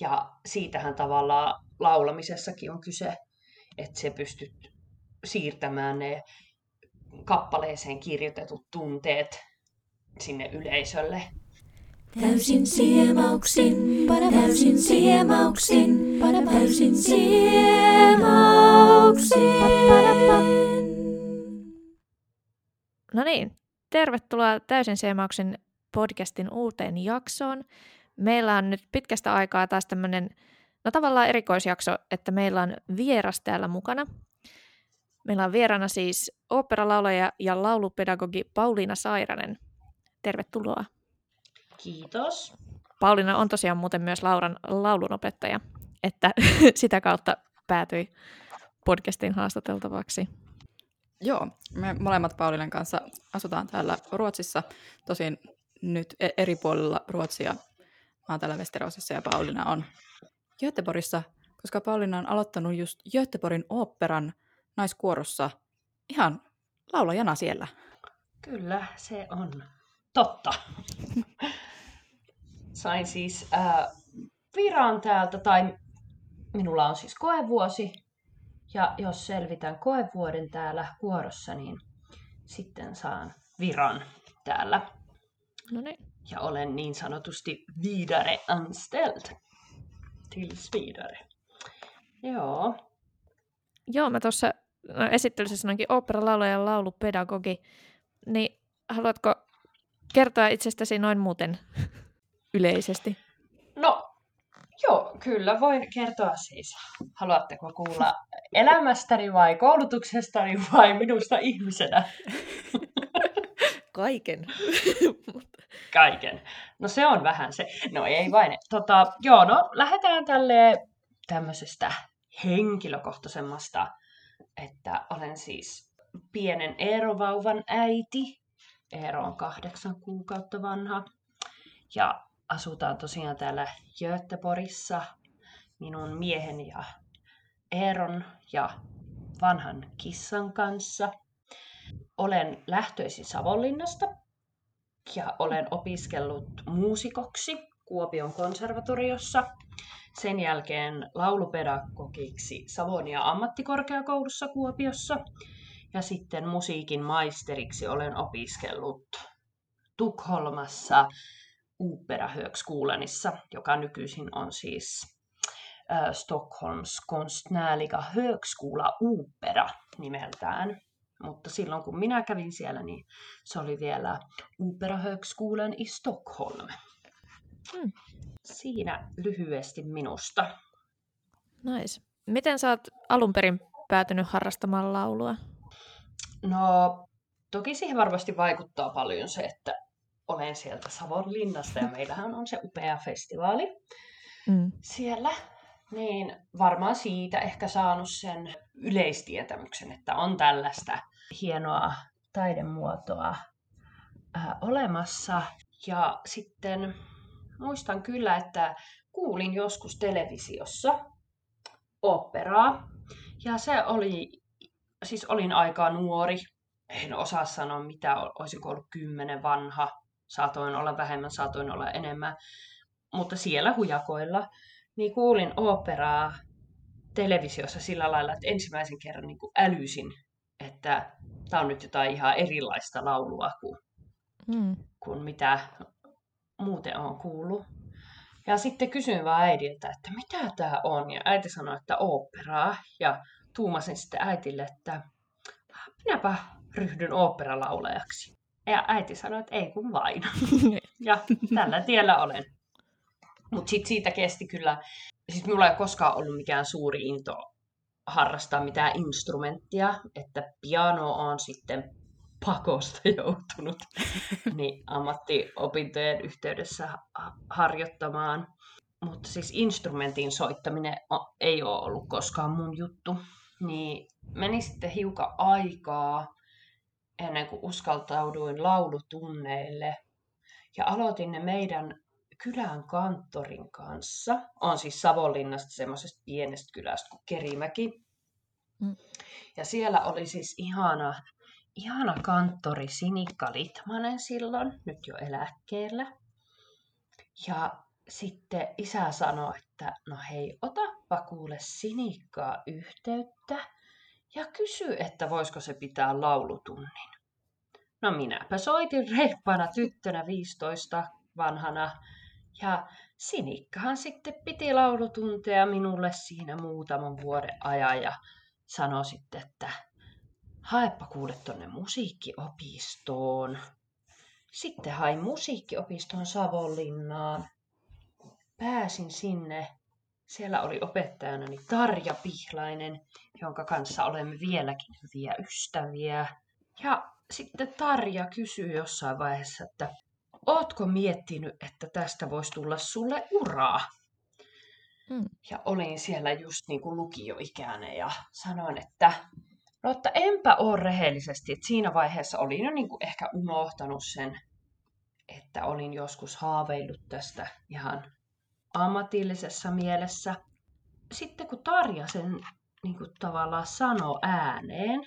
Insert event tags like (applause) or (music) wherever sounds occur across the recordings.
Ja siitähän tavallaan laulamisessakin on kyse, että se pystyt siirtämään ne kappaleeseen kirjoitetut tunteet sinne yleisölle. Täysin siemauksin, täysin siemauksin, täysin siemauksin. No niin, tervetuloa Täysin siemauksin podcastin uuteen jaksoon. Meillä on nyt pitkästä aikaa taas tämmöinen, no tavallaan erikoisjakso, että meillä on vieras täällä mukana. Meillä on vieraana siis oopperalaulaja ja laulupedagogi Pauliina Sairanen. Tervetuloa. Kiitos. Pauliina on tosiaan muuten myös Lauran laulunopettaja, että (laughs) sitä kautta päätyi podcastin haastateltavaksi. Joo, me molemmat Paulinan kanssa asutaan täällä Ruotsissa, tosin nyt e- eri puolilla Ruotsia. Mä oon täällä Westerosissa ja Pauliina on Göteborgissa, koska Pauliina on aloittanut just Göteborgin oopperan naiskuorossa ihan laulajana siellä. Kyllä, se on totta. (laughs) Sain siis äh, viran täältä, tai minulla on siis koevuosi, ja jos selvitän koevuoden täällä kuorossa, niin sitten saan viran täällä. No niin. Ja olen niin sanotusti vidare anställd. Tills vidare. Joo. Joo, mä tuossa no, esittelyssä sanoinkin oopperalaulaja ja laulupedagogi, niin haluatko kertoa itsestäsi noin muuten (laughs) yleisesti? No, joo, kyllä voin kertoa siis. Haluatteko kuulla elämästäni vai koulutuksestani vai minusta ihmisenä? (laughs) Kaiken. (laughs) Kaiken. No se on vähän se. No ei vain. Tota, joo, no lähdetään tälle tämmöisestä henkilökohtaisemmasta, että olen siis pienen Eerovauvan äiti. Eero on kahdeksan kuukautta vanha. Ja asutaan tosiaan täällä Göteborgissa minun miehen ja Eeron ja vanhan kissan kanssa. Olen lähtöisin Savonlinnasta ja olen opiskellut muusikoksi Kuopion konservatoriossa. Sen jälkeen laulupedagogiksi Savonia ammattikorkeakoulussa Kuopiossa. Ja sitten musiikin maisteriksi olen opiskellut Tukholmassa Opera Högskolanissa, joka nykyisin on siis äh, Stockholms konstnärliga högskola Opera nimeltään. Mutta silloin kun minä kävin siellä, niin se oli vielä Opera Högskolan i Stockholm. Hmm. Siinä lyhyesti minusta. Nice. Miten sä oot alun perin päätynyt harrastamaan laulua? No, toki siihen varmasti vaikuttaa paljon se, että olen sieltä Savonlinnasta ja meillähän on se upea festivaali Mm. siellä. Niin varmaan siitä ehkä saanut sen yleistietämyksen, että on tällaista hienoa taidemuotoa ää, olemassa. Ja sitten muistan kyllä, että kuulin joskus televisiossa operaa. Ja se oli, siis olin aika nuori. En osaa sanoa mitä, olisiko ollut kymmenen vanha. Saatoin olla vähemmän, saatoin olla enemmän. Mutta siellä hujakoilla, niin kuulin operaa televisiossa sillä lailla, että ensimmäisen kerran niin kuin älysin, että tämä on nyt jotain ihan erilaista laulua kuin, Mm. kuin mitä muuten on kuullut. Ja sitten kysyin vaan äidiltä, että mitä tämä on. Ja äiti sanoi, että oopperaa. Ja tuumasin sitten äitille, että minäpä ryhdyn oopperalaulajaksi. Ja äiti sanoi, että ei kun vain. (laughs) ja tällä tiellä olen. Mutta sitten siitä kesti kyllä, siis minulla ei koskaan ollut mikään suuri into harrastaa mitään instrumenttia, että piano on sitten pakosta (laughs) joutunut (laughs) niin ammattiopintojen yhteydessä ha- harjoittamaan. Mutta siis instrumentin soittaminen ei ole ollut koskaan mun juttu. Niin meni sitten hiukan aikaa ennen kuin uskaltauduin laulutunneille. Ja aloitin ne meidän kylän kanttorin kanssa. On siis Savonlinnasta semmoisesta pienestä kylästä kuin Kerimäki. Mm. Ja siellä oli siis ihana, ihana kanttori Sinikka Litmanen silloin, nyt jo eläkkeellä. Ja sitten isä sanoi, että no hei, otappa kuule Sinikkaa yhteyttä ja kysy, että voisiko se pitää laulutunnin. No minäpä soitin reippaana tyttönä 15 vanhana ja Sinikkahan sitten piti laulutunteja minulle siinä muutaman vuoden ajan ja sanoi sitten, että haepa kuule tonne musiikkiopistoon. Sitten hain musiikkiopistoon Savonlinnaan. Pääsin sinne. Siellä oli opettajana Tarja Pihlainen, jonka kanssa olemme vieläkin hyviä ystäviä. Ja sitten Tarja kysyi jossain vaiheessa, että ootko miettinyt, että tästä voisi tulla sulle uraa? Mm. Ja olin siellä just niin kuin lukioikäinen ja sanoin, että no että enpä ole rehellisesti. Että siinä vaiheessa olin jo niin kuin ehkä unohtanut sen, että olin joskus haaveillut tästä ihan ammatillisessa mielessä. Sitten kun Tarja sen niin kuin tavallaan sanoi ääneen,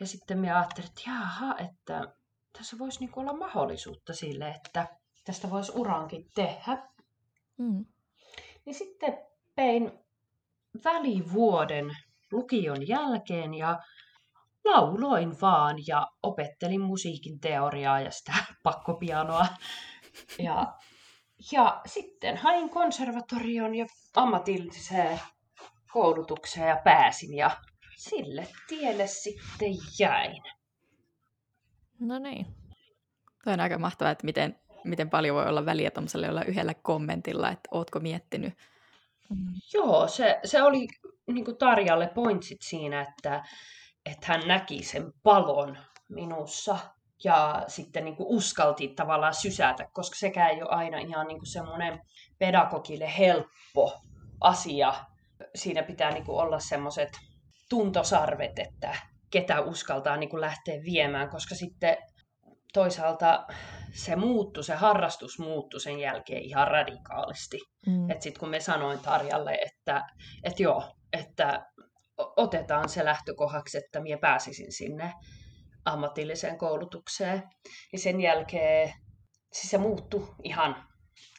ja sitten minä ajattelin, että jaha, että tässä voisi niin kuin olla mahdollisuutta sille, että tästä voisi urankin tehdä. Mm. Niin sitten pein välivuoden lukion jälkeen ja lauloin vaan ja opettelin musiikin teoriaa ja sitä (laughs) pakkopianoa. Ja, ja sitten hain konservatorion ja ammatilliseen koulutukseen ja pääsin ja sille tielle sitten jäin. No niin. Toi on aika mahtavaa, että miten, miten paljon voi olla väliä tuollaisella jolla yhdellä kommentilla, että ootko miettinyt. Mm. Joo, se, se oli niin kuin Tarjalle pointsit siinä, että, että hän näki sen palon minussa ja sitten niin kuin uskalti tavallaan sysätä, koska sekään ei ole aina ihan niin kuin semmoinen pedagogille helppo asia. Siinä pitää niin kuin olla semmoiset tuntosarvet, että ketä uskaltaa niin kuin lähteä viemään, koska sitten toisaalta se muuttui, se harrastus muuttui sen jälkeen ihan radikaalisti. Mm. Että sitten kun me sanoin Tarjalle, että, että joo, että otetaan se lähtökohaksi, että minä pääsisin sinne ammatilliseen koulutukseen, niin sen jälkeen siis se muuttui ihan,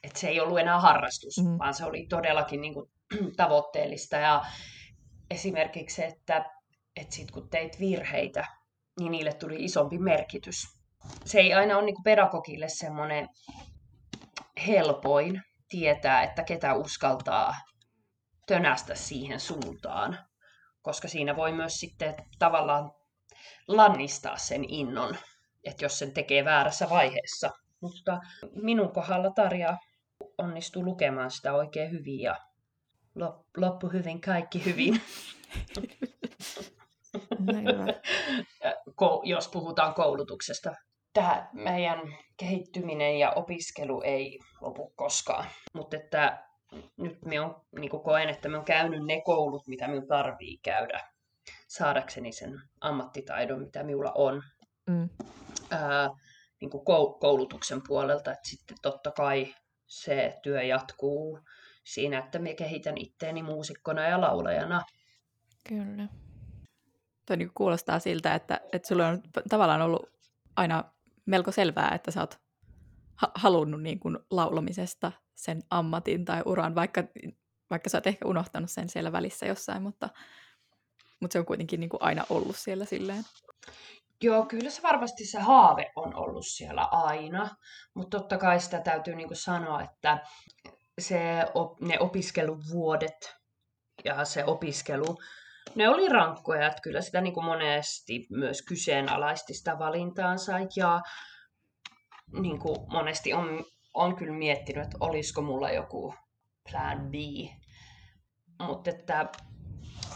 että se ei ollut enää harrastus, Mm. vaan se oli todellakin niin kuin, (clears throat) tavoitteellista. Ja esimerkiksi että, että sit kun teit virheitä, niin niille tuli isompi merkitys. Se ei aina ole niin pedagogille semmoinen helpoin tietää, että ketä uskaltaa tönästä siihen suuntaan, koska siinä voi myös sitten tavallaan lannistaa sen innon, että jos sen tekee väärässä vaiheessa. Mutta minun kohdalla Tarja onnistui lukemaan sitä oikein hyvin ja lop- loppu hyvin, kaikki hyvin. (laughs) No. (laughs) Ko- jos puhutaan koulutuksesta. Tämä meidän kehittyminen ja opiskelu ei lopu koskaan. Mutta että nyt minä on, niin koen, että minä olen käynyt ne koulut, mitä minun tarvii käydä saadakseni sen ammattitaidon, mitä minulla on Mm. ää, niin koulutuksen puolelta. Että sitten totta kai se työ jatkuu siinä, että minä kehitän itteeni muusikkona ja laulajana. Kyllä. Toi niin kuulostaa siltä, että, että sulla on tavallaan ollut aina melko selvää, että sä oot ha- halunnut niin kuin laulamisesta sen ammatin tai uran, vaikka, vaikka sä oot ehkä unohtanut sen siellä välissä jossain, mutta, mutta se on kuitenkin niin kuin aina ollut siellä silleen. Joo, kyllä se varmasti se haave on ollut siellä aina, mutta totta kai sitä täytyy niin sanoa, että se, ne opiskeluvuodet ja se opiskelu, ne oli rankkoja, että kyllä sitä niin monesti myös kyseenalaisti sitä valintaansa ja niin kuin monesti on, on kyllä miettinyt, että olisiko mulla joku plan B, mutta että,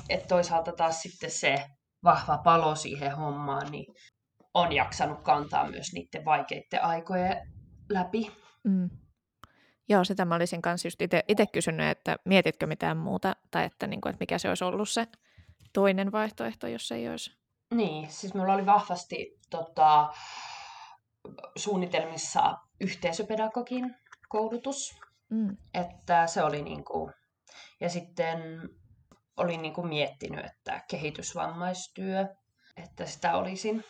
että toisaalta taas sitten se vahva palo siihen hommaan, niin on jaksanut kantaa myös niiden vaikeiden aikojen läpi. Mm. Joo, sitä mä olisin kanssa just itse kysynyt, että mietitkö mitään muuta, tai että, niin kuin, että mikä se olisi ollut se toinen vaihtoehto, jos ei olisi. Niin, siis mulla oli vahvasti tota, suunnitelmissa yhteisöpedagogin koulutus, Mm. että se oli niinku, ja sitten olin niinku miettinyt, että kehitysvammaistyö, että sitä olisin,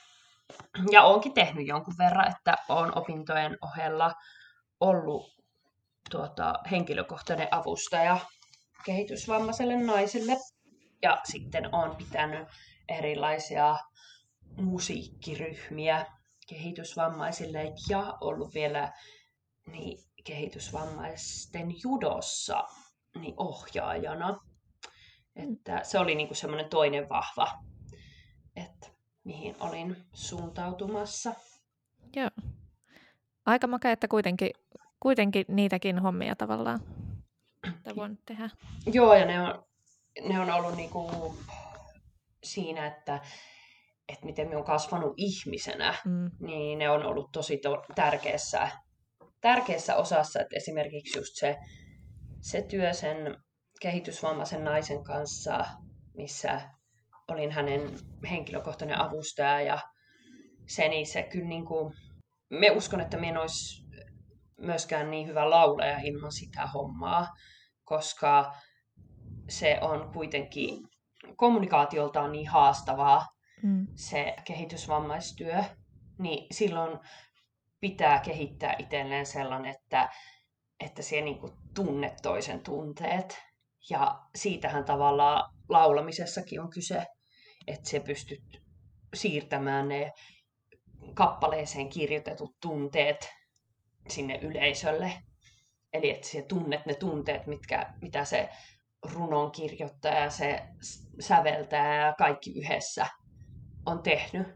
ja oonkin tehnyt jonkun verran, että olen opintojen ohella ollut tuota, henkilökohtainen avustaja kehitysvammaiselle naiselle. Ja sitten olen pitänyt erilaisia musiikkiryhmiä kehitysvammaisille ja ollut vielä niin, kehitysvammaisten judossa niin ohjaajana. Että se oli niinku semmoinen toinen vahva, että mihin olin suuntautumassa. Joo. Aika makea, että kuitenkin, kuitenkin niitäkin hommia tavallaan voin tehdä. Joo, ja ne on, ne on ollut niinku siinä, että, että miten me on kasvanut ihmisenä, mm. niin ne on ollut tosi to- tärkeässä, tärkeässä osassa, että esimerkiksi just se, se työ sen kehitysvammaisen naisen kanssa, missä olin hänen henkilökohtainen avustaja ja se, niin se kyllä niin kuin, me uskon, että me en olisi myöskään niin hyvä lauleja ilman sitä hommaa, koska se on kuitenkin kommunikaatioltaan niin haastavaa mm. se kehitysvammaistyö, niin silloin pitää kehittää itselleen sellainen, että, että se niin kuin tunnet toisen tunteet. Ja siitähän tavallaan laulamisessakin on kyse, että se pystyt siirtämään ne kappaleeseen kirjoitetut tunteet sinne yleisölle. Eli että sä tunnet ne tunteet, mitkä, mitä se runon kirjoittaja, se säveltää ja kaikki yhdessä on tehnyt.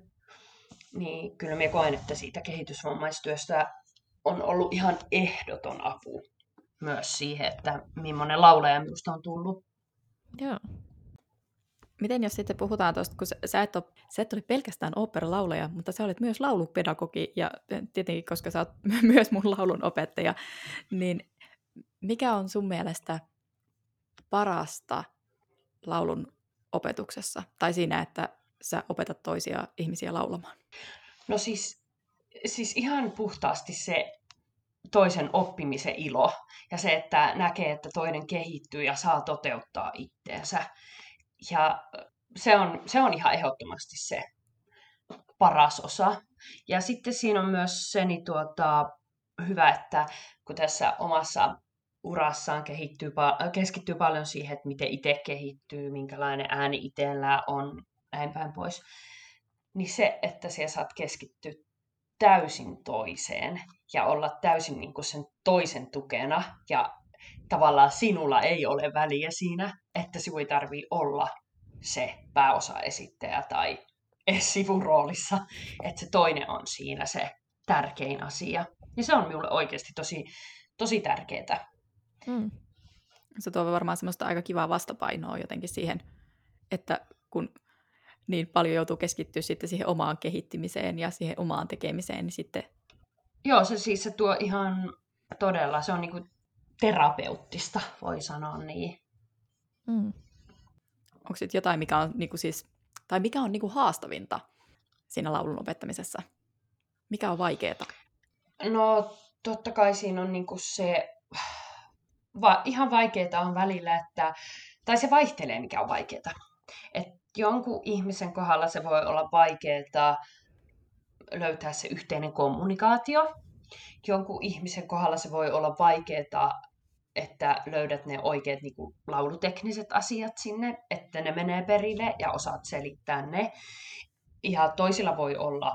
Niin kyllä me koen, että siitä kehitysvammaistyöstä on ollut ihan ehdoton apu myös siihen, että millainen laulaja minusta on tullut. Joo. Miten jos sitten puhutaan tuosta, kun sä et, ole, sä et ole pelkästään oopperalaulaja, mutta sä olet myös laulupedagogi ja tietenkin, koska sä oot (laughs) myös mun laulun opettaja, niin mikä on sun mielestä parasta laulun opetuksessa tai siinä, että sä opetat toisia ihmisiä laulamaan? No siis, siis ihan puhtaasti se toisen oppimisen ilo ja se, että näkee, että toinen kehittyy ja saa toteuttaa itteensä. Ja se on, se on ihan ehdottomasti se paras osa. Ja sitten siinä on myös se niin tuota, hyvä, että kun tässä omassa urassaan kehittyy, keskittyy paljon siihen, että miten itse kehittyy, minkälainen ääni itsellä on, näin päin pois, niin se, että siellä saat keskittyä täysin toiseen ja olla täysin niin kuin sen toisen tukena ja tavallaan sinulla ei ole väliä siinä, että sinun ei tarvitse olla se pääosaesittäjä tai sivuroolissa, että se toinen on siinä se tärkein asia. Ja se on minulle oikeasti tosi, tosi tärkeää. Mm. Se tuo varmaan semmoista aika kivaa vastapainoa jotenkin siihen, että kun niin paljon joutuu keskittyä sitten siihen omaan kehittymiseen ja siihen omaan tekemiseen, niin sitten... Joo, se siis se tuo ihan todella, se on niinku terapeuttista, voi sanoa niin. Mm. Onko sitten jotain, mikä on niinku siis, tai mikä on niinku haastavinta siinä laulun opettamisessa? Mikä on vaikeaa? No totta kai siinä on niinku se, va, ihan vaikeaa on välillä, että, tai se vaihtelee mikä on vaikeaa. Et jonkun ihmisen kohdalla se voi olla vaikeaa löytää se yhteinen kommunikaatio. Jonkun ihmisen kohdalla se voi olla vaikeaa että löydät ne oikeat niin kuin, laulutekniset asiat sinne, että ne menee perille ja osaat selittää ne. Ja toisilla voi olla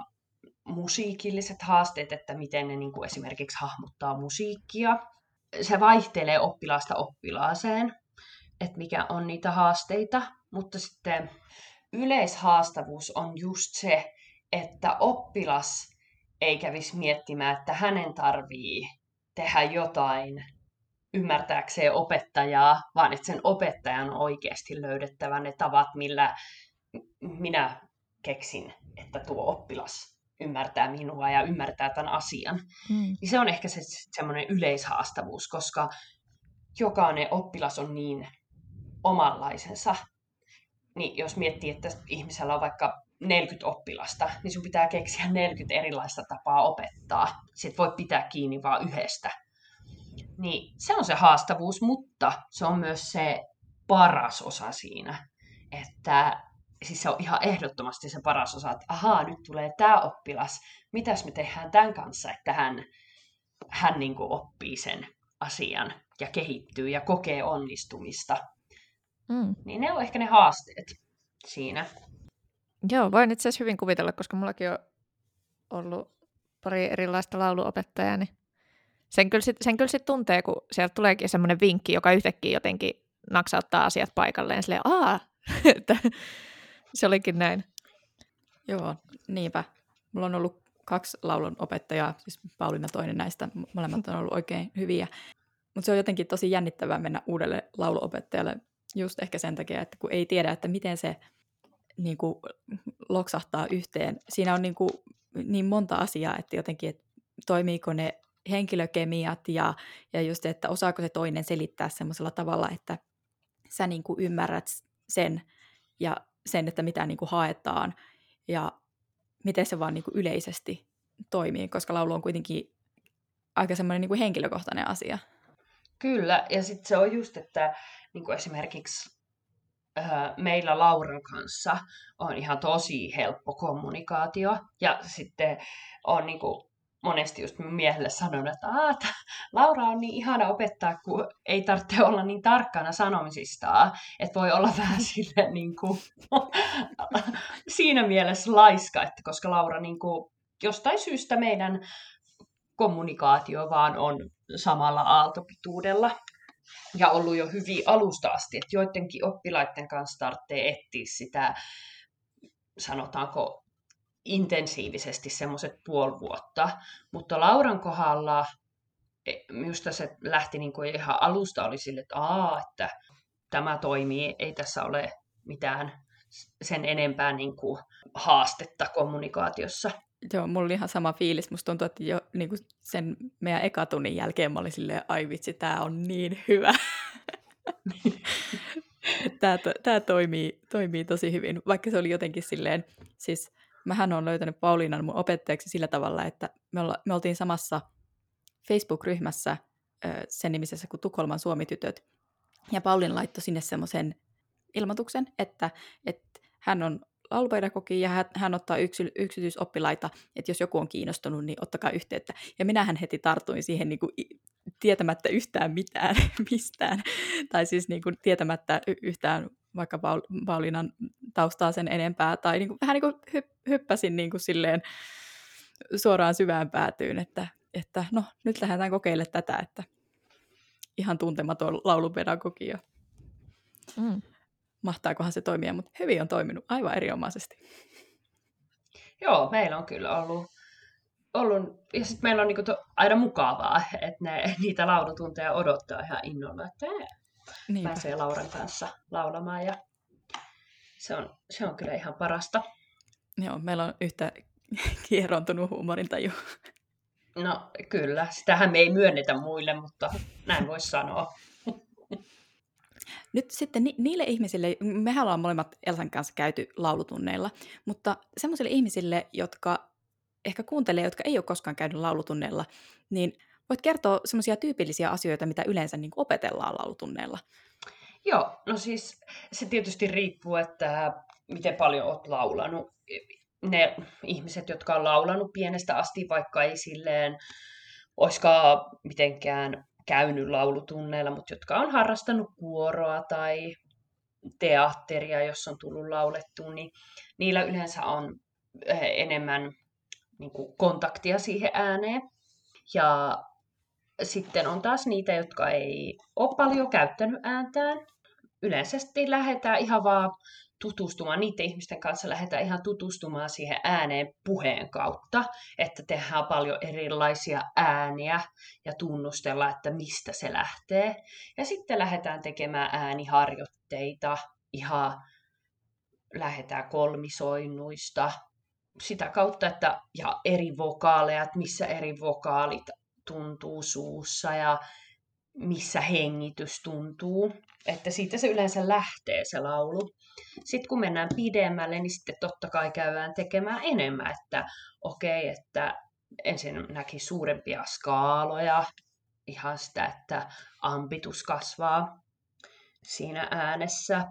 musiikilliset haasteet, että miten ne niin kuin esimerkiksi hahmottaa musiikkia. Se vaihtelee oppilaasta oppilaaseen, että mikä on niitä haasteita, mutta sitten yleishaastavuus on just se, että oppilas ei kävisi miettimään, että hänen tarvii tehdä jotain ymmärtääkseen opettajaa, vaan että sen opettajan on oikeasti löydettävä ne tavat, millä minä keksin, että tuo oppilas ymmärtää minua ja ymmärtää tämän asian. Mm. Niin se on ehkä se semmoinen yleishaastavuus, koska jokainen oppilas on niin omanlaisensa. Niin jos miettii, että ihmisellä on vaikka 40 oppilasta, niin sun pitää keksiä 40 erilaista tapaa opettaa. Sitten voi pitää kiinni vain yhdestä niin se on se haastavuus, mutta se on myös se paras osa siinä, että siis se on ihan ehdottomasti se paras osa, että ahaa, nyt tulee tämä oppilas, mitäs me tehdään tämän kanssa, että hän, hän niin kuin oppii sen asian ja kehittyy ja kokee onnistumista. Mm. Niin ne on ehkä ne haasteet siinä. Joo, voin itse asiassa hyvin kuvitella, koska mullakin on ollut pari erilaista lauluopettajaa, niin sen kyllä sitten sen kyllä sit tuntee, kun sieltä tuleekin semmoinen vinkki, joka yhtäkkiä jotenkin naksauttaa asiat paikalleen. Silleen, aa, (laughs) että se olikin näin. Joo, niinpä. Mulla on ollut kaksi laulun opettajaa, siis Pauliina toinen näistä, molemmat on ollut oikein hyviä. Mutta se on jotenkin tosi jännittävää mennä uudelle lauluopettajalle just ehkä sen takia, että kun ei tiedä, että miten se niin kuin, loksahtaa yhteen. Siinä on niin, kuin, niin monta asiaa, että jotenkin, että toimiiko ne henkilökemiat ja, ja just, että osaako se toinen selittää semmoisella tavalla, että sä niin kuin ymmärrät sen ja sen, että mitä niin kuin haetaan ja miten se vaan niin kuin yleisesti toimii, koska laulu on kuitenkin aika semmoinen niin kuin henkilökohtainen asia. Kyllä, ja sitten se on just, että niin kuin esimerkiksi äh, meillä Lauran kanssa on ihan tosi helppo kommunikaatio, ja sitten on niin kuin, monesti just miehelle sanonut, että Aa, Laura on niin ihana opettaa, kun ei tarvitse olla niin tarkkana sanomisistaan, että voi olla vähän (laughs) sille niin kuin, (laughs) siinä mielessä laiska, että koska Laura niin kuin, jostain syystä meidän kommunikaatio vaan on samalla aaltopituudella ja ollut jo hyvin alusta asti, että joidenkin oppilaiden kanssa tarvitsee etsiä sitä, sanotaanko, intensiivisesti semmoiset puoli vuotta, mutta Lauran kohdalla e, minusta se lähti niin kuin ihan alusta oli sille, että, aa, että tämä toimii, ei tässä ole mitään sen enempää niin kuin haastetta kommunikaatiossa. Joo, mulla oli ihan sama fiilis. Musta tuntuu, että jo niin kuin sen meidän ekatunnin jälkeen mä olin silleen, ai vitsi, tää on niin hyvä. (laughs) tämä, tämä toimii, toimii tosi hyvin, vaikka se oli jotenkin silleen, siis mähän olen löytänyt Pauliinan mun opettajaksi sillä tavalla, että me, olla, me oltiin samassa Facebook-ryhmässä sen nimisessä kuin Tukholman Suomitytöt, ja Paulin laittoi sinne semmoisen ilmoituksen, että, että hän on laulupedagogi ja hän, ottaa yksy, yksityisoppilaita, että jos joku on kiinnostunut, niin ottakaa yhteyttä. Ja minähän heti tartuin siihen niin kuin, tietämättä yhtään mitään (laughs) mistään, tai siis niin kuin, tietämättä yhtään vaikka Paul- Paulinan taustaa sen enempää, tai niin kuin, vähän niin kuin hy- hyppäsin niin kuin silleen suoraan syvään päätyyn, että, että no nyt lähdetään kokeilemaan tätä, että ihan tuntematon laulupedagogia. Mm mahtaakohan se toimia, mutta hyvin on toiminut aivan erinomaisesti. Joo, meillä on kyllä ollut, ollut ja sitten meillä on niinku to, aina mukavaa, että ne, niitä laulutunteja odottaa ihan innolla, että Niinpä. pääsee Lauran kanssa laulamaan ja se on, se on kyllä ihan parasta. Joo, meillä on yhtä (laughs) kierontunut huumorintaju. No kyllä, sitähän me ei myönnetä muille, mutta näin voisi sanoa. Nyt sitten ni- niille ihmisille, mehän ollaan molemmat Elsan kanssa käyty laulutunneilla, mutta semmoisille ihmisille, jotka ehkä kuuntelee, jotka ei ole koskaan käynyt laulutunneilla, niin voit kertoa semmoisia tyypillisiä asioita, mitä yleensä niin opetellaan laulutunneilla. Joo, no siis se tietysti riippuu, että miten paljon olet laulanut. Ne ihmiset, jotka on laulanut pienestä asti, vaikka ei silleen olisikaan mitenkään käynyt laulutunneilla, mutta jotka on harrastanut kuoroa tai teatteria, jos on tullut laulettu, niin niillä yleensä on eh, enemmän niin kuin, kontaktia siihen ääneen. Ja sitten on taas niitä, jotka ei ole paljon käyttänyt ääntään. Yleensä lähdetään ihan vaan tutustumaan, niiden ihmisten kanssa lähdetään ihan tutustumaan siihen ääneen puheen kautta, että tehdään paljon erilaisia ääniä ja tunnustella, että mistä se lähtee. Ja sitten lähdetään tekemään ääniharjoitteita, ihan lähdetään kolmisoinnuista, sitä kautta, että ja eri vokaaleja, että missä eri vokaalit tuntuu suussa ja missä hengitys tuntuu. Että siitä se yleensä lähtee se laulu. Sitten kun mennään pidemmälle, niin sitten totta kai käydään tekemään enemmän, että okei, okay, että ensinnäkin suurempia skaaloja, ihan sitä, että ambitus kasvaa siinä äänessä.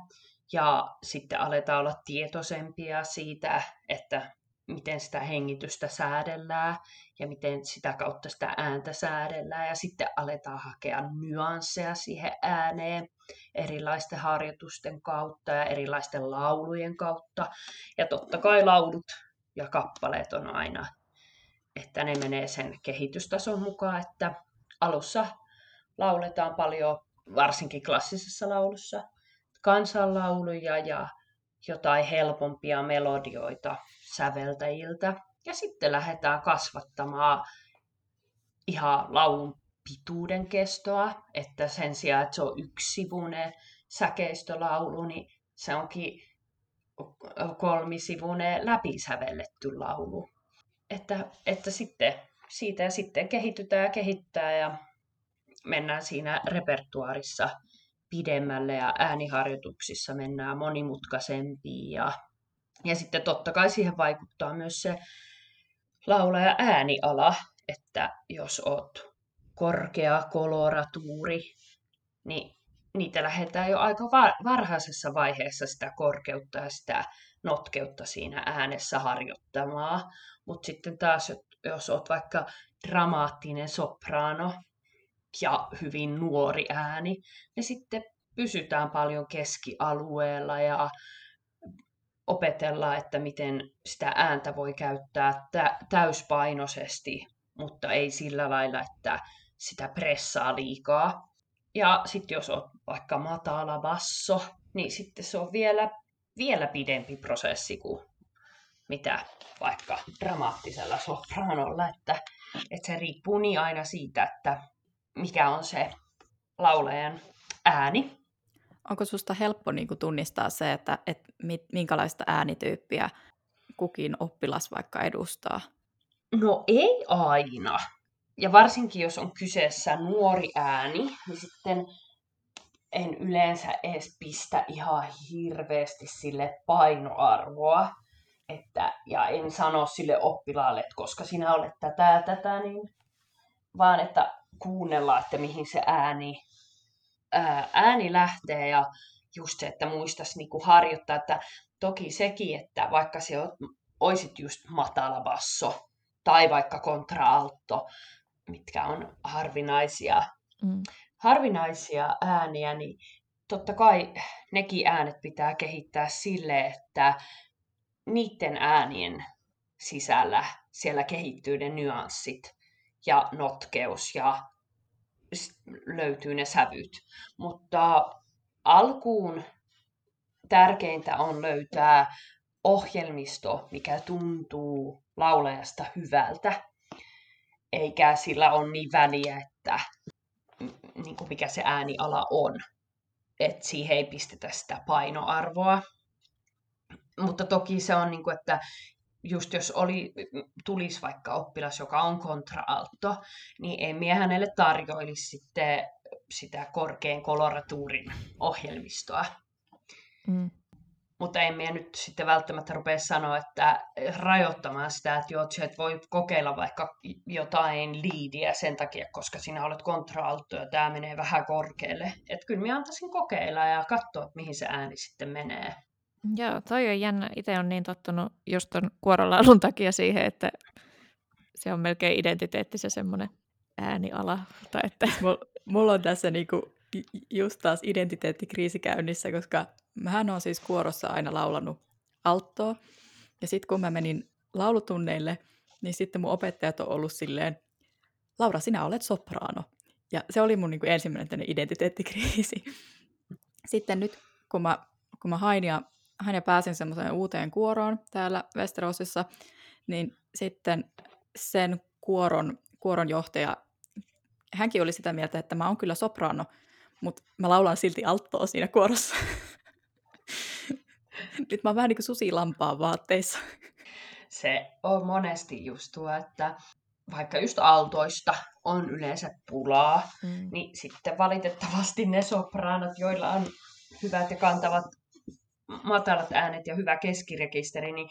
Ja sitten aletaan olla tietoisempia siitä, että miten sitä hengitystä säädellään ja miten sitä kautta sitä ääntä säädellään. Ja sitten aletaan hakea nyansseja siihen ääneen erilaisten harjoitusten kautta ja erilaisten laulujen kautta. Ja totta kai laulut ja kappaleet on aina, että ne menee sen kehitystason mukaan, että alussa lauletaan paljon, varsinkin klassisessa laulussa, kansanlauluja ja jotain helpompia melodioita säveltäjiltä. Ja sitten lähdetään kasvattamaan ihan laulun pituuden kestoa, että sen sijaan, että se on yksivuinen säkeistölaulu, niin se onkin kolmisivuinen läpisävelletty laulu. Että, että sitten siitä ja sitten kehitytään ja kehittää ja mennään siinä repertuarissa pidemmälle ja ääniharjoituksissa mennään monimutkaisempiin. Ja, ja sitten totta kai siihen vaikuttaa myös se laulaja ääniala, että jos oot korkea koloratuuri, niin niitä lähdetään jo aika varhaisessa vaiheessa sitä korkeutta ja sitä notkeutta siinä äänessä harjoittamaan. Mutta sitten taas, jos oot vaikka dramaattinen sopraano, ja hyvin nuori ääni, niin sitten pysytään paljon keskialueella ja opetellaan, että miten sitä ääntä voi käyttää täyspainoisesti, mutta ei sillä lailla, että sitä pressaa liikaa. Ja sitten jos on vaikka matala basso, niin sitten se on vielä, vielä pidempi prosessi kuin mitä vaikka dramaattisella sopranolla, että, että se riippuu niin aina siitä, että mikä on se laulajan ääni. Onko susta helppo niin kuin, tunnistaa se, että, että minkälaista äänityyppiä kukin oppilas vaikka edustaa? No ei aina. Ja varsinkin jos on kyseessä nuori ääni, niin sitten en yleensä edes pistä ihan hirveästi sille painoarvoa. Että, ja en sano sille oppilaalle, että koska sinä olet tätä tätä, niin, vaan että kuunnella, että mihin se ääni, ää, ääni lähtee ja just se, että muistaisi niinku harjoittaa, että toki sekin, että vaikka se on, oisit just matala basso tai vaikka kontraalto, mitkä on harvinaisia, mm. harvinaisia ääniä, niin totta kai nekin äänet pitää kehittää sille, että niiden äänien sisällä siellä kehittyy ne nyanssit ja notkeus ja löytyy ne sävyt. Mutta alkuun tärkeintä on löytää ohjelmisto, mikä tuntuu laulajasta hyvältä, eikä sillä ole niin väliä, että niin kuin mikä se ääniala on. että siihen ei pistetä sitä painoarvoa. Mutta toki se on, niin kuin, että just jos oli, tulisi vaikka oppilas, joka on kontraalto, niin en minä hänelle tarjoilisi sitten sitä korkean koloratuurin ohjelmistoa. Mm. Mutta en minä nyt sitten välttämättä rupea sanoa, että rajoittamaan sitä, että joo, että voi kokeilla vaikka jotain liidiä sen takia, koska sinä olet kontraalto ja tämä menee vähän korkealle. Että kyllä minä antaisin kokeilla ja katsoa, että mihin se ääni sitten menee. Joo, toi on jännä. Itse on niin tottunut just ton kuorolaulun takia siihen, että se on melkein identiteetti se semmoinen ääniala. Tai että... (laughs) Mulla on tässä niinku just taas identiteettikriisi käynnissä, koska mähän on siis kuorossa aina laulanut alttoa. Ja sitten kun mä menin laulutunneille, niin sitten mun opettajat on ollut silleen, Laura, sinä olet sopraano. Ja se oli mun niinku ensimmäinen identiteettikriisi. Sitten nyt, kun mä, kun mä hain ja ja pääsin semmoiseen uuteen kuoroon täällä Westerosissa, niin sitten sen kuoron, kuoron johtaja, hänkin oli sitä mieltä, että mä oon kyllä soprano, mutta mä laulan silti alttoa siinä kuorossa. (laughs) Nyt mä oon vähän niin kuin susi lampaan vaatteissa. Se on monesti just tuo, että vaikka just altoista on yleensä pulaa, mm. niin sitten valitettavasti ne sopranot, joilla on hyvät ja kantavat matalat äänet ja hyvä keskirekisteri, niin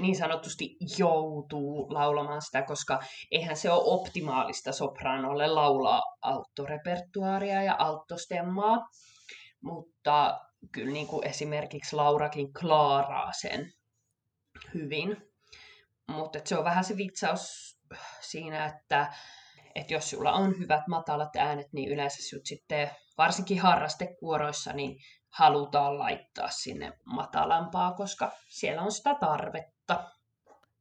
niin sanotusti joutuu laulamaan sitä, koska eihän se ole optimaalista sopranolle laulaa alttorepertuaaria ja alttostemmaa, mutta kyllä niin kuin esimerkiksi Laurakin klaaraa sen hyvin. mutta se on vähän se vitsaus siinä, että että jos sulla on hyvät matalat äänet, niin yleensä sut sitten varsinkin harrastekuoroissa niin halutaan laittaa sinne matalampaa, koska siellä on sitä tarvetta.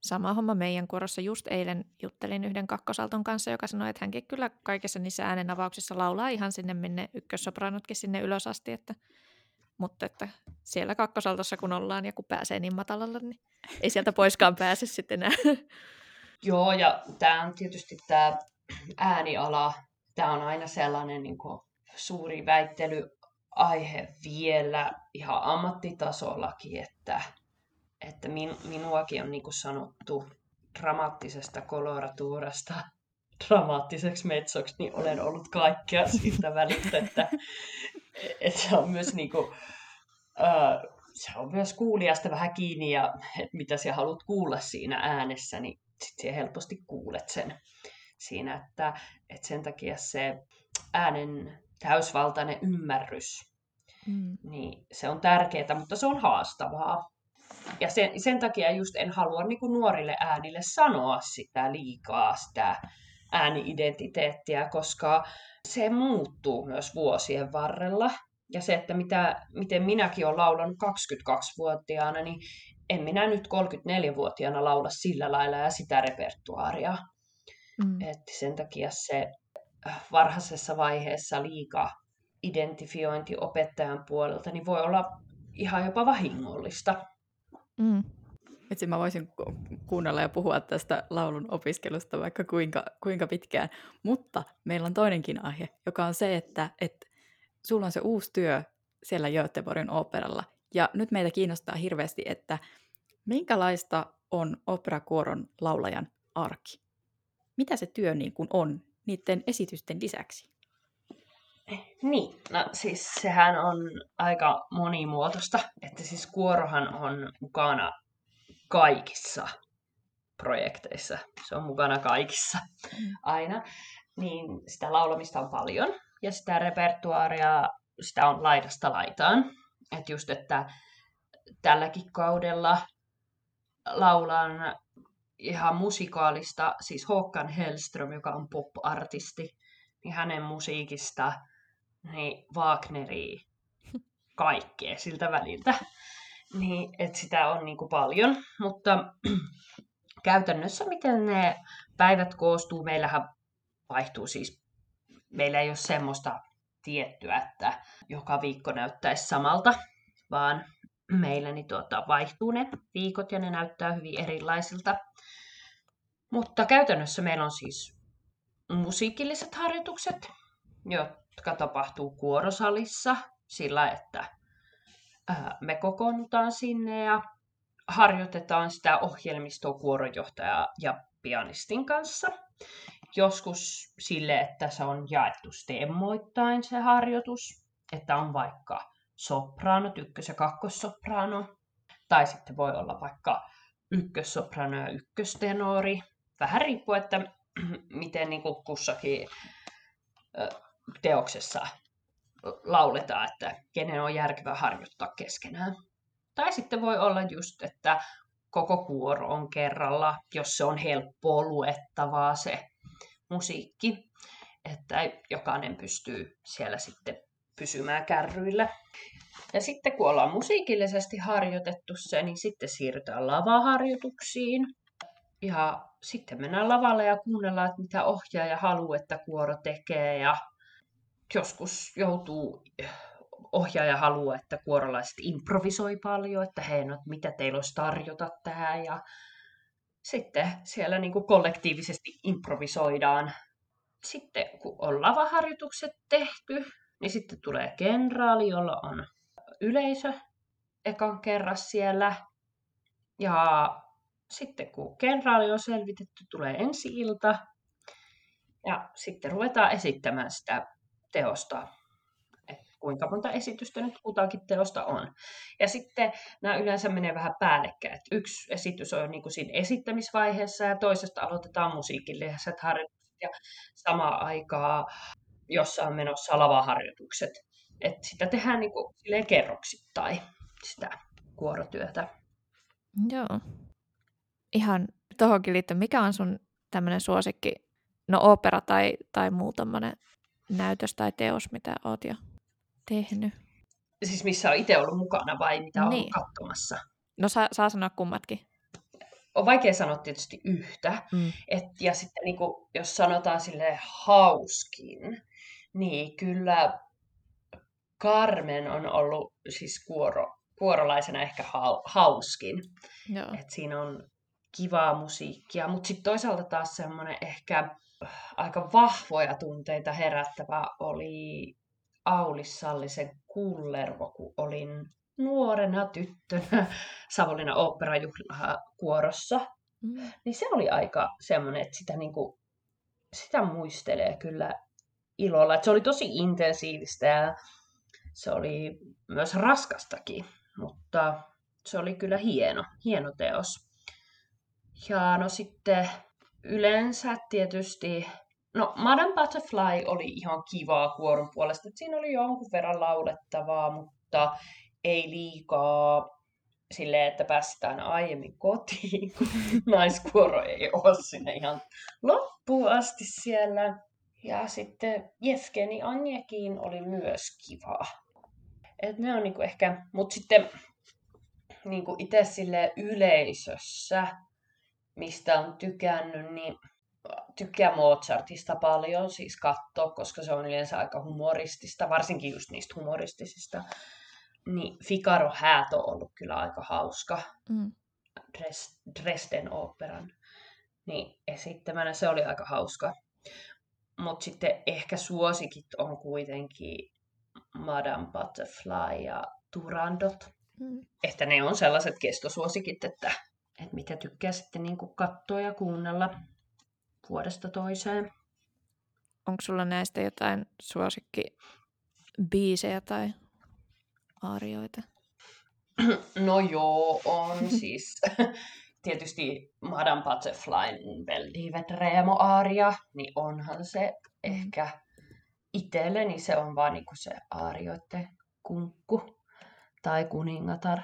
Sama homma meidän kuorossa. Just eilen juttelin yhden kakkosalton kanssa, joka sanoi, että hänkin kyllä kaikessa niissä äänenavauksissa laulaa ihan sinne, minne ykkössopranotkin sinne ylös asti. Että, mutta että siellä kakkosaltossa kun ollaan ja kun pääsee niin matalalle, niin ei sieltä poiskaan pääse sitten enää. (laughs) Joo, ja tämä on tietysti tämä ääniala, tämä on aina sellainen niin kuin, suuri väittelyaihe vielä ihan ammattitasollakin, että, että min, minuakin on niin kuin sanottu dramaattisesta koloratuurasta (laughs) dramaattiseksi metsoksi, niin olen ollut kaikkea siitä välistä, että, (laughs) että se on myös niin kuin, uh, se on myös kuulijasta vähän kiinni ja että mitä sä haluat kuulla siinä äänessä, niin sitten helposti kuulet sen siinä, että, että sen takia se äänen täysvaltainen ymmärrys, mm. niin se on tärkeää, mutta se on haastavaa. Ja sen, sen takia just en halua niin kuin nuorille äänille sanoa sitä liikaa, sitä ääniidentiteettiä, koska se muuttuu myös vuosien varrella. Ja se, että mitä, miten minäkin olen laulanut 22-vuotiaana, niin en minä nyt 34-vuotiaana laula sillä lailla ja sitä repertuaaria. Mm. Että sen takia se varhaisessa vaiheessa liika identifiointi opettajan puolelta niin voi olla ihan jopa vahingollista. Mm. Itse mä voisin kuunnella ja puhua tästä laulun opiskelusta vaikka kuinka, kuinka pitkään, mutta meillä on toinenkin aihe, joka on se, että, että sulla on se uusi työ siellä Göteborgin operalla. Ja nyt meitä kiinnostaa hirveästi, että minkälaista on operakuoron laulajan arki? mitä se työ niin kuin on niiden esitysten lisäksi? Niin, no siis sehän on aika monimuotoista, että siis kuorohan on mukana kaikissa projekteissa. Se on mukana kaikissa mm. aina. Niin sitä laulamista on paljon ja sitä repertuaaria, sitä on laidasta laitaan. Että just, että tälläkin kaudella laulan ihan musikaalista, siis Håkan Hellström, joka on pop-artisti, niin hänen musiikista niin Wagneri kaikkea siltä väliltä. Niin, että sitä on niin kuin paljon, mutta (clears throat) käytännössä miten ne päivät koostuu, meillähän vaihtuu siis, meillä ei ole semmoista tiettyä, että joka viikko näyttäisi samalta, vaan meillä niin tuota, vaihtuu ne viikot ja ne näyttää hyvin erilaisilta. Mutta käytännössä meillä on siis musiikilliset harjoitukset, jotka tapahtuu kuorosalissa sillä, että me kokoonnutaan sinne ja harjoitetaan sitä ohjelmistoa kuoronjohtaja ja pianistin kanssa. Joskus sille, että se on jaettu stemmoittain se harjoitus, että on vaikka soprano, ykkös- ja kakkossoprano, tai sitten voi olla vaikka ykkössoprano ja ykköstenori, vähän riippuu, että (clears throat) miten niin kuin kussakin teoksessa lauletaan, että kenen on järkevää harjoittaa keskenään. Tai sitten voi olla just, että koko kuoro on kerralla, jos se on helppoa luettavaa se musiikki, että jokainen pystyy siellä sitten pysymään kärryillä. Ja sitten kun ollaan musiikillisesti harjoitettu se, niin sitten siirrytään lavaharjoituksiin. Ja sitten mennään lavalle ja kuunnellaan, että mitä ohjaaja haluaa, että kuoro tekee. Ja joskus joutuu, ohjaaja haluaa, että kuorolaiset improvisoi paljon, että hei, no, mitä teillä olisi tarjota tähän. Ja sitten siellä niin kuin kollektiivisesti improvisoidaan. Sitten kun on lavaharjoitukset tehty, niin sitten tulee kenraali, jolla on yleisö ekan kerran siellä. Ja sitten kun kenraali on selvitetty, tulee ensi-ilta ja sitten ruvetaan esittämään sitä teosta, että kuinka monta esitystä nyt kutakin teosta on. Ja sitten nämä yleensä menee vähän päällekkäin. Että yksi esitys on niin kuin siinä esittämisvaiheessa ja toisesta aloitetaan musiikilliset harjoitukset ja samaan aikaa jossain menossa lavaharjoitukset. Että sitä tehdään niin kuin kerroksittain, sitä kuorotyötä. Joo ihan tuohonkin liittyen, mikä on sun tämmöinen suosikki, no opera tai, tai muu tommonen näytös tai teos, mitä oot jo tehnyt? Siis missä on itse ollut mukana vai mitä on Niin. ollut katsomassa? No saa, saa sanoa kummatkin. On vaikea sanoa tietysti yhtä. Mm. Et, ja sitten niin kuin, jos sanotaan sille hauskin, niin kyllä Carmen on ollut siis kuoro, kuorolaisena ehkä hau, hauskin. Joo. Et siinä on kivaa musiikkia, mutta sitten toisaalta taas semmoinen ehkä aika vahvoja tunteita herättävä oli Aulis Sallisen Kullervo, kun olin nuorena tyttönä (laughs) Savonlinnan oopperajuhlakuorossa. Mm. Niin se oli aika semmoinen, että sitä, niinku, sitä muistelee kyllä ilolla. Et se oli tosi intensiivistä ja se oli myös raskastakin, mutta se oli kyllä hieno, hieno teos. Ja no sitten yleensä tietysti, no Madame Butterfly oli ihan kivaa kuoron puolesta, että siinä oli jonkun verran laulettavaa, mutta ei liikaa silleen, että päästään aiemmin kotiin, (laughs) kun naiskuoro ei ole sinne ihan loppuun asti siellä. Ja sitten Jeskeni Anjekin oli myös kiva. Et ne on niinku ehkä, mutta sitten niinku itse sille yleisössä, mistä on tykännyt, niin tykkää Mozartista paljon, siis katsoa, koska se on yleensä aika humoristista, varsinkin just niistä humoristisista. Niin Figaro Häät on ollut kyllä aika hauska. Mm. Dres- Dresden operan niin esittämänä. Se oli aika hauska. Mutta sitten ehkä suosikit on kuitenkin Madame Butterfly ja Turandot. Mm. Että ne on sellaiset kestosuosikit, että, että mitä tykkää sitten niin katsoa ja kuunnella vuodesta toiseen. Onko sulla näistä jotain suosikki biisejä tai aarioita? (clears throat) No joo, on siis (laughs) tietysti Madame Butterflyn Belle di Vedremo aaria, niin onhan se ehkä itselleni se on vaan niinku se aarioiden kunkku tai kuningatar,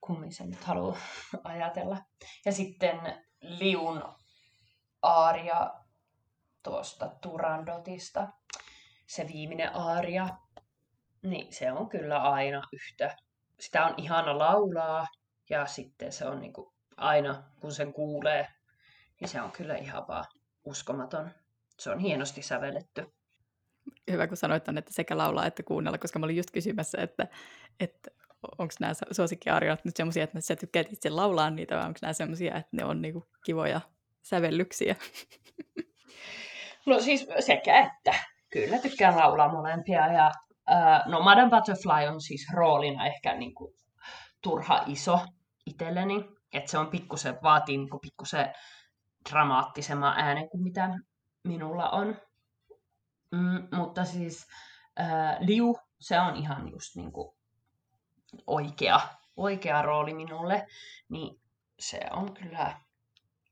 kummin se nyt haluaa (laughs) ajatella. Ja sitten Liun aaria tuosta Turandotista, se viimeinen aaria, niin se on kyllä aina yhtä. Sitä on ihana laulaa ja sitten se on niinku aina, kun sen kuulee, niin se on kyllä ihan vaan uskomaton. Se on hienosti sävelletty. Hyvä, kun sanoit ton, että sekä laulaa että kuunnella, koska mä olin just kysymässä, että, että onko nämä suosikkiarjot nyt semmoisia, että sä tykkäät itse laulaa niitä, vai onko nämä semmoisia, että ne on niinku kivoja sävellyksiä? No siis sekä että. Kyllä tykkään laulaa molempia. Ja, no Madame Butterfly on siis roolina ehkä niinku turha iso itselleni. Että se on pikkusen, vaatii niinku pikkusen dramaattisemman äänen kuin mitä minulla on. Mm, mutta siis ää, Liu, se on ihan just niinku oikea, oikea rooli minulle. Niin se on kyllä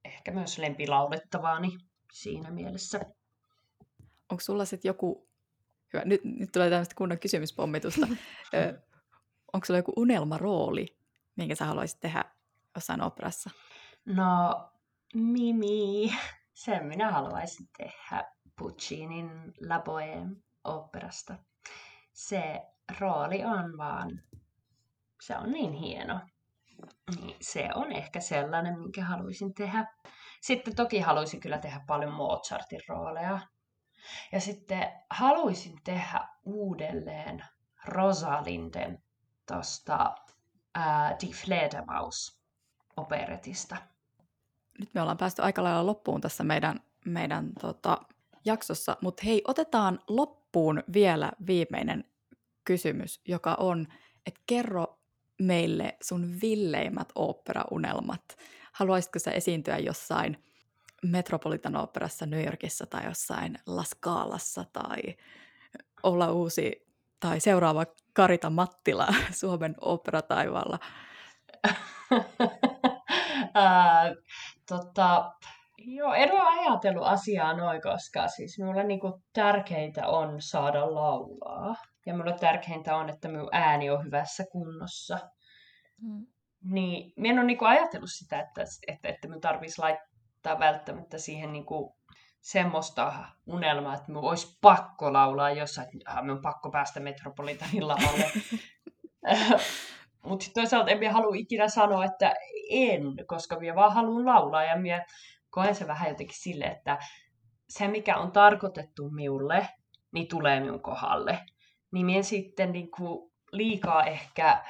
ehkä myös lempilaulettavaani siinä mielessä. Onko sulla sitten joku, hyvä, nyt, nyt tulee tämmöistä kunnon kysymyspommitusta, (laughs) Ö, onko sulla joku unelmarooli, minkä sä haluaisit tehdä jossain operassa? No, Mimi, (laughs) sen minä haluaisin tehdä Puccinin La Bohème operasta. Se rooli on vaan, se on niin hieno. Niin se on ehkä sellainen, minkä haluaisin tehdä. Sitten toki haluaisin kyllä tehdä paljon Mozartin rooleja. Ja sitten haluaisin tehdä uudelleen Rosalinden tuosta Die Fledermaus operetista. Nyt me ollaan päästy aika lailla loppuun tässä meidän, meidän tota, jaksossa, mutta hei, otetaan loppuun vielä viimeinen kysymys, joka on, että kerro meille sun villeimmät oopperaunelmat. Haluaisitko sä esiintyä jossain Metropolitan Operassa New Yorkissa tai jossain La Scalassa tai olla uusi tai seuraava Karita Mattila (laughs) Suomen operataivaalla? (laughs) Ää, tota, joo, en ole ajatellut asiaa noin, koska siis minulle niinku tärkeintä on saada laulaa. Ja minulle tärkeintä on, että minun ääni on hyvässä kunnossa. Mm. Niin minä en ole niinku ajatellut sitä, että, että, että minun tarvitsisi lait- toteuttaa välttämättä siihen niin kuin semmoista unelmaa, että minun olisi pakko laulaa jossain, että minun on pakko päästä Metropolitanin lavalle. (laughs) (laughs) Mutta toisaalta en halua ikinä sanoa, että en, koska minä vaan haluan laulaa ja minä koen se vähän jotenkin sille, että se mikä on tarkoitettu minulle, niin tulee minun kohdalle. Niin minä sitten niin kuin liikaa ehkä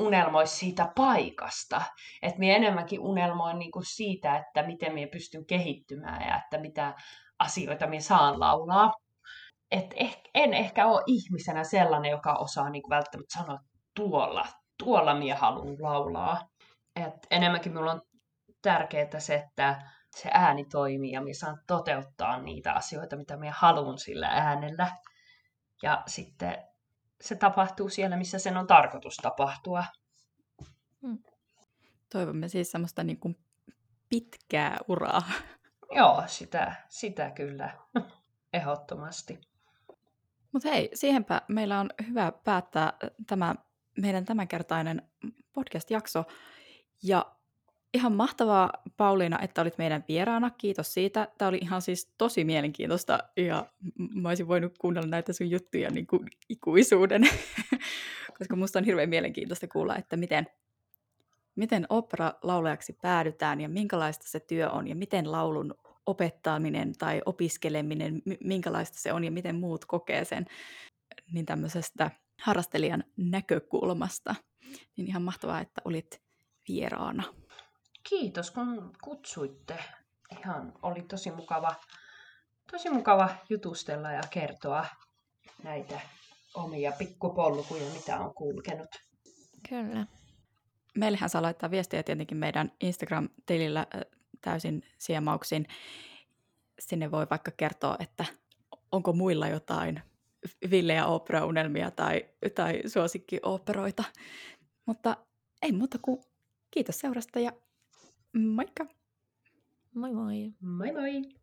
unelmoisi siitä paikasta. Että minä enemmänkin unelmoin niin kuin siitä, että miten minä pystyn kehittymään ja että mitä asioita minä saan laulaa. Et ehkä, en ehkä ole ihmisenä sellainen, joka osaa niin kuin välttämättä sanoa tuolla, tuolla minä haluan laulaa. Et enemmänkin minulla on tärkeää se, että se ääni toimii ja minä saan toteuttaa niitä asioita, mitä minä haluan sillä äänellä. Ja sitten se tapahtuu siellä, missä sen on tarkoitus tapahtua. Hmm. Toivomme siis semmoista niin kuin pitkää uraa. (laughs) Joo, sitä, sitä kyllä, (laughs) ehdottomasti. Mutta hei, siihenpä meillä on hyvä päättää tämä meidän tämänkertainen podcast-jakso. Ja ihan mahtavaa, Pauliina, että olit meidän vieraana. Kiitos siitä. Tämä oli ihan siis tosi mielenkiintoista ja mä olisin voinut kuunnella näitä sun juttuja niin kuin ikuisuuden, (laughs) koska musta on hirveän mielenkiintoista kuulla, että miten, miten opera-laulajaksi päädytään ja minkälaista se työ on ja miten laulun opettaminen tai opiskeleminen, minkälaista se on ja miten muut kokee sen, niin tämmöisestä harrastelijan näkökulmasta. Niin ihan mahtavaa, että olit vieraana. Kiitos kun kutsuitte. Ihan oli tosi mukava, tosi mukava jutustella ja kertoa näitä omia pikkupolkuja, mitä on kulkenut. Kyllä. Meillähän saa laittaa viestiä tietenkin meidän Instagram-tilillä täysin siemauksin. Sinne voi vaikka kertoa, että onko muilla jotain villejä operaunelmia tai, tai suosikkioperoita. Mutta ei muuta kuin kiitos seurasta ja Moikka! Moi moi! Moi moi!